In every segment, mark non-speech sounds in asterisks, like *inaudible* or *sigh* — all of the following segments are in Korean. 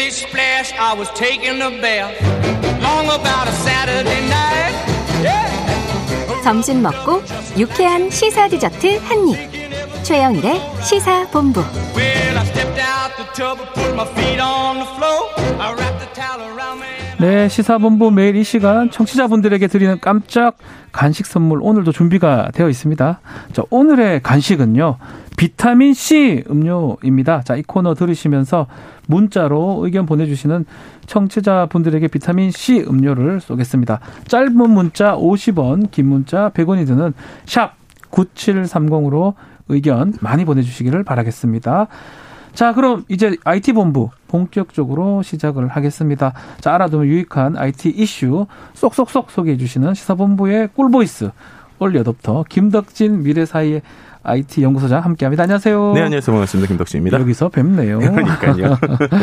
Splish splash, I was taking a bath. Long about a Saturday night. Yeah. 점심 먹고 유쾌한 시사 디저트 한 입. 최영일의 시사 본부. Well, I stepped out the tub, put my feet on the floor. I wrapped the towel around me. 네, 시사본부 매일 이 시간 청취자분들에게 드리는 깜짝 간식 선물 오늘도 준비가 되어 있습니다. 자, 오늘의 간식은요. 비타민 C 음료입니다. 자, 이 코너 들으시면서 문자로 의견 보내주시는 청취자분들에게 비타민 C 음료를 쏘겠습니다. 짧은 문자 50원, 긴 문자 100원이 드는 샵 9730으로 의견 많이 보내주시기를 바라겠습니다. 자, 그럼 이제 IT 본부 본격적으로 시작을 하겠습니다. 자, 알아두면 유익한 IT 이슈 쏙쏙쏙 소개해 주시는 시사본부의 꿀보이스 올리어답터 김덕진 미래사이의 IT 연구소장 함께합니다. 안녕하세요. 네, 안녕하세요. 반갑습니다. 김덕진입니다. 여기서 뵙네요. 그러니까요.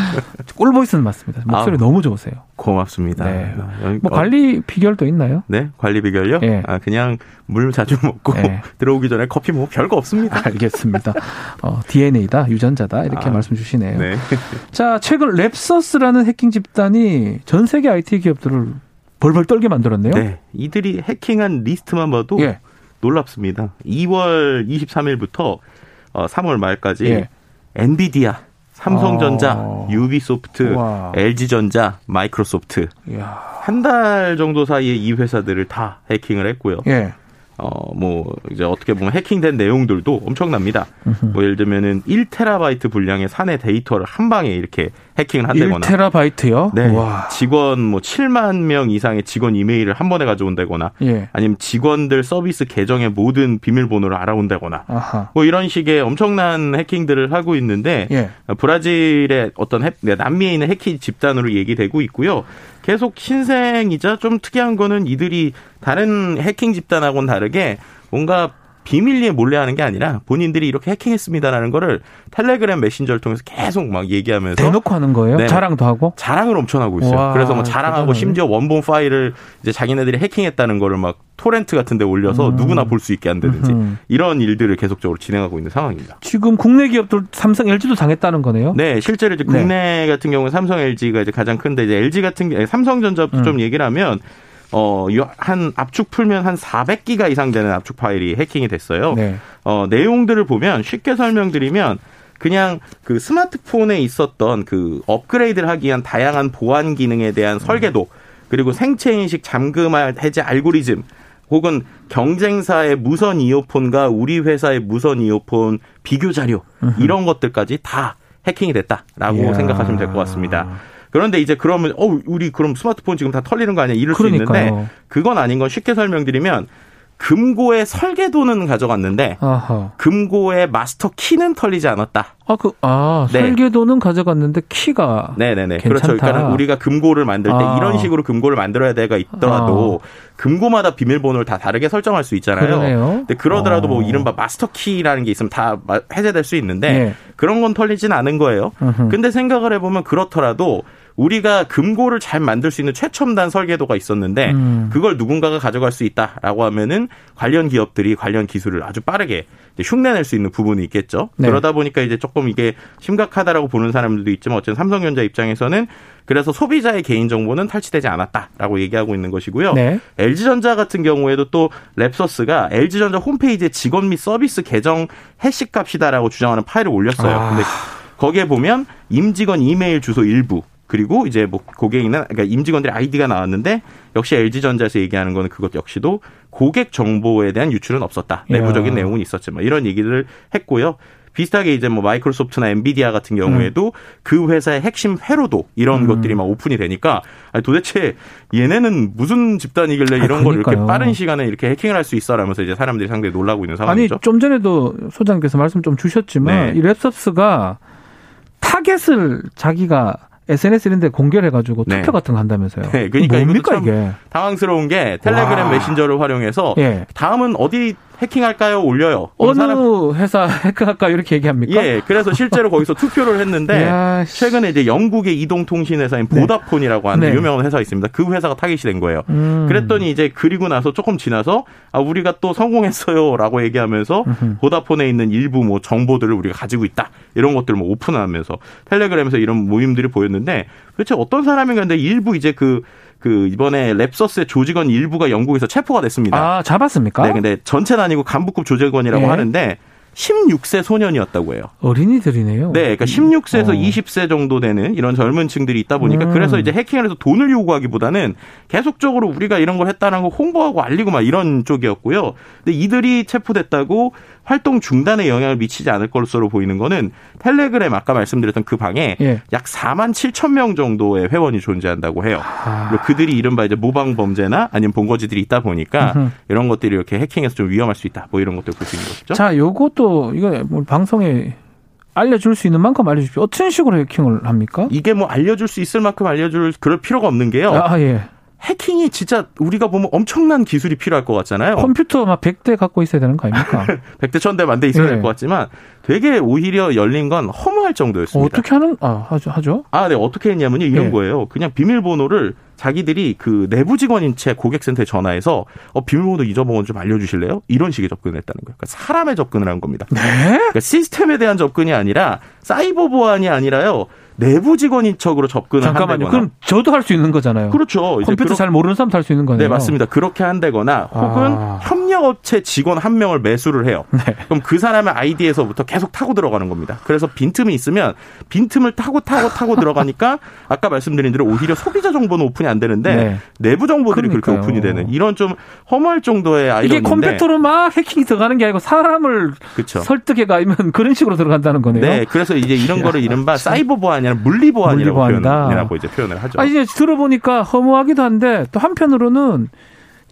*laughs* 꿀보이스는 맞습니다. 목소리 아, 너무 좋으세요. 고맙습니다. 네. 여기 뭐 어, 관리 비결도 있나요? 네, 관리 비결요? 예. 아, 그냥 물 자주 먹고 예. *laughs* 들어오기 전에 커피 뭐 별거 없습니다. 알겠습니다. 어, DNA다, 유전자다 이렇게 아, 말씀 주시네요. 네. *laughs* 자, 최근 랩서스라는 해킹 집단이 전 세계 IT 기업들을 벌벌 떨게 만들었네요. 네. 이들이 해킹한 리스트만 봐도 예. 놀랍습니다. 2월 23일부터 어, 3월 말까지 예. 엔비디아, 삼성전자, 아. 유비소프트, 우와. LG전자, 마이크로소프트. 한 달 정도 사이에 이 회사들을 다 해킹을 했고요. 예. 어, 뭐, 이제 어떻게 보면 해킹된 내용들도 엄청납니다. 뭐, 예를 들면은 1테라바이트 분량의 사내 데이터를 한 방에 이렇게 해킹을 한다거나. 1테라바이트요? 네. 와. 직원 뭐 7만 명 이상의 직원 이메일을 한 번에 가져온다거나. 예. 아니면 직원들 서비스 계정의 모든 비밀번호를 알아온다거나. 아하. 뭐 이런 식의 엄청난 해킹들을 하고 있는데 예. 브라질의 어떤 해- 네, 남미에 있는 해킹 집단으로 얘기되고 있고요. 계속 신생이자 좀 특이한 거는 이들이 다른 해킹 집단하고는 다르게 뭔가 비밀리에 몰래 하는 게 아니라 본인들이 이렇게 해킹했습니다라는 거를 텔레그램 메신저를 통해서 계속 막 얘기하면서 대놓고 하는 거예요? 네. 자랑도 하고? 자랑을 엄청 하고 있어요. 와, 그래서 뭐 자랑하고 대단하네. 심지어 원본 파일을 이제 자기네들이 해킹했다는 거를 막 토렌트 같은 데 올려서 음. 누구나 볼 수 있게 한다든지. 이런 일들을 계속적으로 진행하고 있는 상황입니다. 지금 국내 기업들 삼성, LG도 당했다는 거네요? 네, 실제로 이제 네. 국내 같은 경우는 삼성, LG가 이제 가장 큰데 이제 LG 같은 경- 삼성전자부터 음. 좀 얘기를 하면 어, 요- 한 압축 풀면 한 400기가 이상 되는 압축 파일이 해킹이 됐어요. 네. 어, 내용들을 보면 쉽게 설명드리면 그냥 그 스마트폰에 있었던 그 업그레이드를 하기 위한 다양한 보안 기능에 대한 설계도 그리고 생체 인식 잠금 해제 알고리즘 혹은 경쟁사의 무선 이어폰과 우리 회사의 무선 이어폰 비교 자료 이런 것들까지 다 해킹이 됐다라고 이야. 생각하시면 될 것 같습니다. 그런데 이제 그러면 어 우리 그럼 스마트폰 지금 다 털리는 거 아니야 이럴 수 그러니까요. 있는데 그건 아닌 건 쉽게 설명드리면 금고의 설계도는 가져갔는데 아하. 금고의 마스터 키는 털리지 않았다. 아, 그, 아, 네. 설계도는 가져갔는데 키가. 네네네. 괜찮다. 그렇죠. 그러니까 우리가 금고를 만들 때 아. 이런 식으로 금고를 만들어야 되가 있더라도 금고마다 비밀번호를 다 다르게 설정할 수 있잖아요. 그러네요. 근데 그러더라도 뭐 어. 이른바 마스터 키라는 게 있으면 다 마- 해제될 수 있는데 네. 그런 건 털리진 않은 거예요. 음흠. 근데 생각을 해보면 그렇더라도 우리가 금고를 잘 만들 수 있는 최첨단 설계도가 있었는데 음. 그걸 누군가가 가져갈 수 있다라고 하면은 관련 기업들이 관련 기술을 아주 빠르게 흉내낼 수 있는 부분이 있겠죠. 네. 그러다 보니까 이제 조금 이게 심각하다라고 보는 사람들도 있지만 어쨌든 삼성전자 입장에서는 그래서 소비자의 개인 정보는 탈취되지 않았다라고 얘기하고 있는 것이고요. 네. LG전자 같은 경우에도 또 랩서스가 LG전자 홈페이지에 직원 및 서비스 계정 해시값이다라고 주장하는 파일을 올렸어요. 아. 근데 거기에 보면 임직원 이메일 주소 일부 그리고 이제 뭐 고객이나 그러니까 임직원들의 아이디가 나왔는데 역시 LG전자에서 얘기하는 거는 그것 역시도 고객 정보에 대한 유출은 없었다. 내부적인 내용은 있었지만 이런 얘기를 했고요. 비슷하게 이제 뭐 마이크로소프트나 엔비디아 같은 경우에도 그 회사의 핵심 회로도 이런 음. 것들이 막 오픈이 되니까 아니 도대체 얘네는 무슨 집단이길래 아, 이런 걸 이렇게. 빠른 시간에 이렇게 해킹을 할 수 있어라면서 이제 사람들이 상당히 놀라고 있는 아니, 상황이죠. 좀 전에도 소장님께서 말씀 좀 주셨지만, 네. 이 랩서스가 타겟을 자기가 SNS 이런 데 공개를 해가지고 네. 투표 같은 거 한다면서요. 네, 그러니까 뭡니까, 이게? 당황스러운 게 텔레그램 와. 메신저를 활용해서 예. 다음은 어디 해킹할까요? 올려요. 어느 사람... 회사 해킹할까 이렇게 얘기합니까? 예, 그래서 실제로 거기서 투표를 했는데 *laughs* 야, 최근에 이제 영국의 이동통신 회사인 네. 보다폰이라고 하는 네. 유명한 회사가 있습니다. 그 회사가 타깃이 된 거예요. 음. 그랬더니 이제 그리고 나서 조금 지나서 아 우리가 또 성공했어요라고 얘기하면서 음흠. 보다폰에 있는 일부 뭐 정보들을 우리가 가지고 있다 이런 것들을 뭐 오픈하면서 텔레그램에서 이런 모임들이 보였는데 도대체 어떤 사람인가 근데 일부 이제 그 그 이번에 랩서스의 조직원 일부가 영국에서 체포가 됐습니다. 아 잡았습니까? 네, 근데 전체는 아니고 간부급 조직원이라고 네. 하는데 16세 소년이었다고 해요. 어린이들이네요. 네, 그러니까 16세에서 어. 20세 정도 되는 이런 젊은 층들이 있다 보니까 음. 그래서 이제 해킹을 해서 돈을 요구하기보다는 계속적으로 우리가 이런 걸 했다는 걸 홍보하고 알리고 막 이런 쪽이었고요. 근데 이들이 체포됐다고 활동 중단에 영향을 미치지 않을 것으로 보이는 거는 텔레그램 아까 말씀드렸던 그 방에 예. 약 4만 7천 명 정도의 회원이 존재한다고 해요. 아. 그리고 그들이 이른바 이제 모방 범죄나 아니면 본거지들이 있다 보니까 음흠. 이런 것들이 이렇게 해킹해서 좀 위험할 수 있다. 뭐 이런 것들 볼 수 있는 거죠. 자, 요것도 이거 뭐 방송에 알려줄 수 있는 만큼 알려주십시오. 어떤 식으로 해킹을 합니까? 이게 뭐 알려줄 수 있을 만큼 알려줄 그럴 필요가 없는 게요. 아, 예. 해킹이 진짜 우리가 보면 엄청난 기술이 필요할 것 같잖아요. 컴퓨터 막 100대 갖고 있어야 되는 거 아닙니까? *laughs* 100대, 1000대, 만대 있어야 네. 될것 같지만 되게 오히려 열린 건 허무할 정도였습니다. 어떻게 하는, 아, 하죠, 하죠? 아, 네, 어떻게 했냐면요. 이런 네. 거예요. 그냥 비밀번호를 자기들이 그 내부 직원인 채 고객센터에 전화해서 어, 비밀번호 잊어먹은 좀 알려주실래요? 이런 식의 접근을 했다는 거예요. 그러니까 사람의 접근을 한 겁니다. 네? 그러니까 시스템에 대한 접근이 아니라 사이버 보안이 아니라요. 내부 직원인 척으로 접근을 잠깐만요. 한다거나. 그럼 저도 할 수 있는 거잖아요. 그렇죠. 컴퓨터 그러... 잘 모르는 사람도 할 수 있는 거네요. 네, 맞습니다. 그렇게 한다거나 혹은 아... 협력업체 직원 한 명을 매수를 해요. 네. 그럼 그 사람의 아이디에서부터 계속 타고 들어가는 겁니다. 그래서 빈틈이 있으면 빈틈을 타고 타고 타고 들어가니까 *laughs* 아까 말씀드린 대로 오히려 소비자 정보는 오픈이 안 되는데 네. 내부 정보들이 그러니까요. 그렇게 오픈이 되는 이런 좀 허무할 정도의 아이디어 이게 컴퓨터로 막 해킹이 들어가는 게 아니고 사람을 그렇죠. 설득해 가면 *laughs* 그런 식으로 들어간다는 거네요. 네, 그래서 이제 이런 거를 이른바 사이버 보안이 아니라 물리 보안이라고 표현이라고 이제 표현을 하죠. 아 이제 들어보니까 허무하기도 한데 또 한편으로는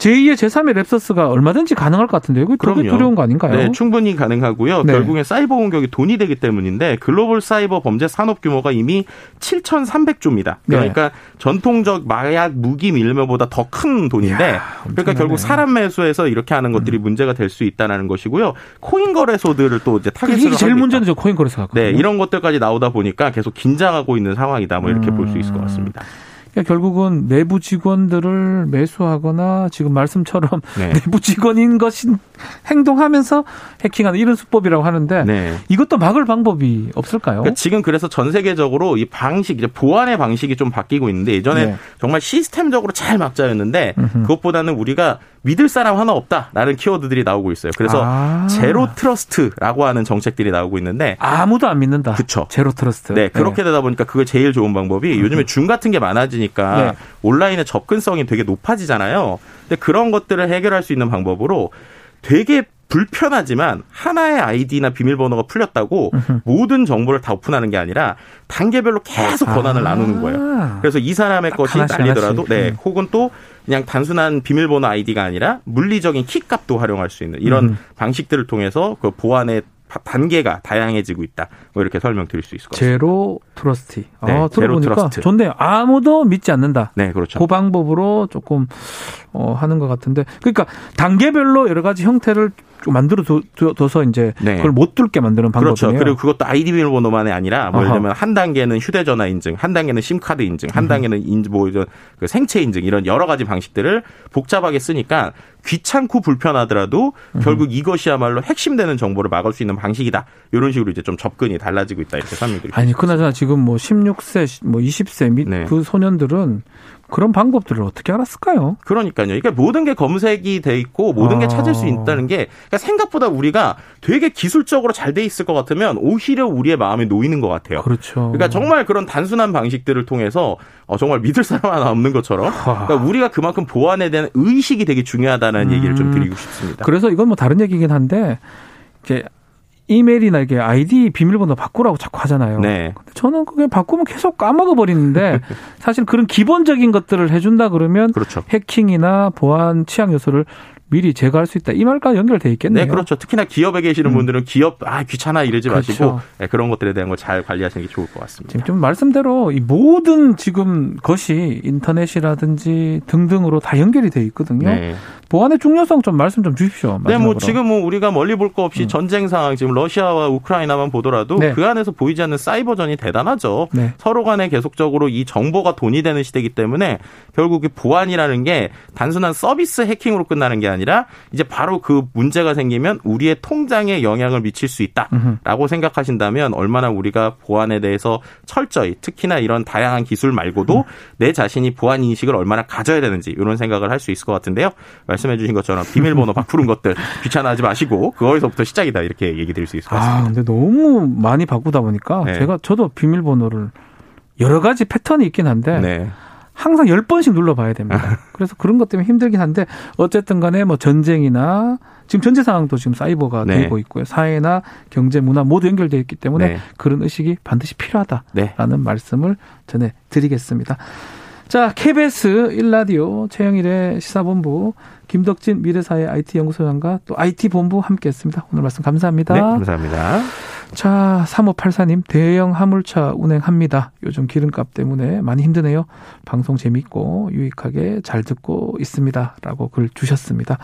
제2의 제3의 랩서스가 얼마든지 가능할 것 같은데요. 그게 두려운 거 아닌가요? 네, 충분히 가능하고요. 네. 결국엔 사이버 공격이 돈이 되기 때문인데 글로벌 사이버 범죄 산업 규모가 이미 7,300조입니다. 그러니까 네. 전통적 마약 무기 밀매보다 더 큰 돈인데 이야, 그러니까 결국 사람 매수해서 이렇게 하는 것들이 음. 문제가 될 수 있다는 것이고요. 코인 거래소들을 또 이제 타겟으로 이게 제일 문제는 저 코인 거래소 같거든요. 네, 이런 것들까지 나오다 보니까 계속 긴장하고 있는 상황이다. 뭐 이렇게 음. 볼수 있을 것 같습니다. 그러니까 결국은 내부 직원들을 매수하거나 지금 말씀처럼 네. *laughs* 내부 직원인 것인 행동하면서 해킹하는 이런 수법이라고 하는데 네. 이것도 막을 방법이 없을까요? 그러니까 지금 그래서 전 세계적으로 이 방식 이제 보안의 방식이 좀 바뀌고 있는데 예전에 네. 정말 시스템적으로 잘 막자였는데 음흠. 그것보다는 우리가 믿을 사람 하나 없다라는 키워드들이 나오고 있어요. 그래서 아. 제로 트러스트라고 하는 정책들이 나오고 있는데 아무도 안 믿는다. 그렇죠. zero trust. 네, 그렇게 네. 되다 보니까 그게 제일 좋은 방법이 음. 요즘에 줌 같은 게 많아지 니까 네. 온라인의 접근성이 되게 높아지잖아요. 근데 그런 것들을 해결할 수 있는 방법으로 되게 불편하지만 하나의 아이디나 비밀번호가 풀렸다고 으흠. 모든 정보를 다 오픈하는 게 아니라 단계별로 계속 권한을 아. 나누는 거예요. 그래서 이 사람의 것이 하나씩, 날리더라도 하나씩. 네, 음. 혹은 또 그냥 단순한 비밀번호 아이디가 아니라 물리적인 키값도 활용할 수 있는 이런 음. 방식들을 통해서 그 보안의 단계가 다양해지고 있다. 뭐 이렇게 설명드릴 수 있을 것 같습니다. zero trust. 네, 아, 들어보니까 trust. 좋네요. 아무도 믿지 않는다. 네, 그렇죠. 그 방법으로 조금 어, 하는 것 같은데, 그러니까 단계별로 여러 가지 형태를 만들어 둬서 이제 네. 그걸 못 뚫게 만드는 방법이에요. 그렇죠. 그리고 그것도 아이디 비밀번호만이 아니라 뭐 예를 들면 한 단계는 휴대전화 인증, 한 단계는 심카드 인증, 한 단계는 인증 뭐 이런 그 생체 인증 이런 여러 가지 방식들을 복잡하게 쓰니까 귀찮고 불편하더라도 결국 이것이야말로 핵심되는 정보를 막을 수 있는 방식이다. 이런 식으로 이제 좀 접근이 달라지고 있다 이렇게 설명드립니다. 아니 그나저나 지금 뭐 16세, 뭐 20세 및그 네. 그 소년들은 그런 방법들을 어떻게 알았을까요? 그러니까요. 그러니까 모든 게 검색이 돼 있고 모든 게 아. 찾을 수 있다는 게 그러니까 생각보다 우리가 되게 기술적으로 잘 돼 있을 것 같으면 오히려 우리의 마음에 놓이는 것 같아요. 그렇죠. 그러니까 정말 그런 단순한 방식들을 통해서 어, 정말 믿을 사람 하나 없는 것처럼 그러니까 우리가 그만큼 보안에 대한 의식이 되게 중요하다는 음. 얘기를 좀 드리고 싶습니다. 그래서 이건 뭐 다른 얘기긴 한데 이제 이메일이나 이게 아이디 비밀번호 바꾸라고 자꾸 하잖아요. 네. 근데 저는 그게 바꾸면 계속 까먹어 버리는데 *laughs* 사실 그런 기본적인 것들을 해준다 그러면 그렇죠. 해킹이나 보안 취약 요소를 미리 제거할 수 있다. 이 말과 연결돼 있겠네요. 네, 그렇죠. 특히나 기업에 계시는 음. 분들은 기업 아 귀찮아 이러지 그렇죠. 마시고 네, 그런 것들에 대한 걸 잘 관리하시는 게 좋을 것 같습니다. 지금 좀 말씀대로 이 모든 지금 것이 인터넷이라든지 등등으로 다 연결이 돼 있거든요. 네. 보안의 중요성 좀 말씀 좀 주십시오. 네, 뭐 마지막으로. 지금 뭐 우리가 멀리 볼 거 없이 전쟁 상황 지금 러시아와 우크라이나만 보더라도 네. 그 안에서 보이지 않는 사이버전이 대단하죠. 네. 서로 간에 계속적으로 이 정보가 돈이 되는 시대이기 때문에 결국 이 보안이라는 게 단순한 서비스 해킹으로 끝나는 게 아니라 이제 바로 그 문제가 생기면 우리의 통장에 영향을 미칠 수 있다라고 생각하신다면 얼마나 우리가 보안에 대해서 철저히 특히나 이런 다양한 기술 말고도 내 자신이 보안 인식을 얼마나 가져야 되는지 이런 생각을 할 수 있을 것 같은데요. 말씀해 주신 것처럼 비밀번호 바꾸는 것들 귀찮아하지 마시고 그거에서부터 시작이다 이렇게 얘기 드릴 수 있을 것 같습니다. 아, 근데 너무 많이 바꾸다 보니까 네. 제가 저도 비밀번호를 여러 가지 패턴이 있긴 한데 네. 항상 열번씩 눌러봐야 됩니다. *laughs* 그래서 그런 것 때문에 힘들긴 한데 어쨌든 간에 뭐 전쟁이나 지금 전체 상황도 지금 사이버가 네. 되고 있고요. 사회나 경제, 문화 모두 연결되어 있기 때문에 네. 그런 의식이 반드시 필요하다라는 네. 말씀을 전해 드리겠습니다. 자, KBS 1라디오 최영일의 시사본부 김덕진 미래사회 IT연구소장과 또 IT본부 함께했습니다. 오늘 말씀 감사합니다. 네, 감사합니다. 자, 3584님, 대형 화물차 운행합니다. 요즘 기름값 때문에 많이 힘드네요. 방송 재밌고 유익하게 잘 듣고 있습니다. 라고 글 주셨습니다.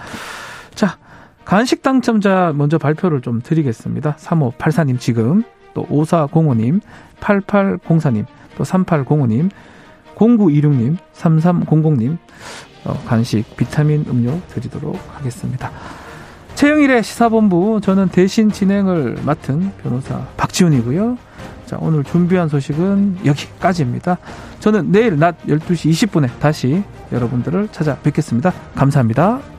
자, 간식 당첨자 먼저 발표를 좀 드리겠습니다. 3584님 지금, 또 5405님, 8804님, 또 3805님, 0926님, 3300님, 어, 간식 비타민 음료 드리도록 하겠습니다. 최영일의 시사본부 저는 대신 진행을 맡은 변호사 박지훈이고요. 자, 오늘 준비한 소식은 여기까지입니다. 저는 내일 낮 12시 20분에 다시 여러분들을 찾아뵙겠습니다. 감사합니다.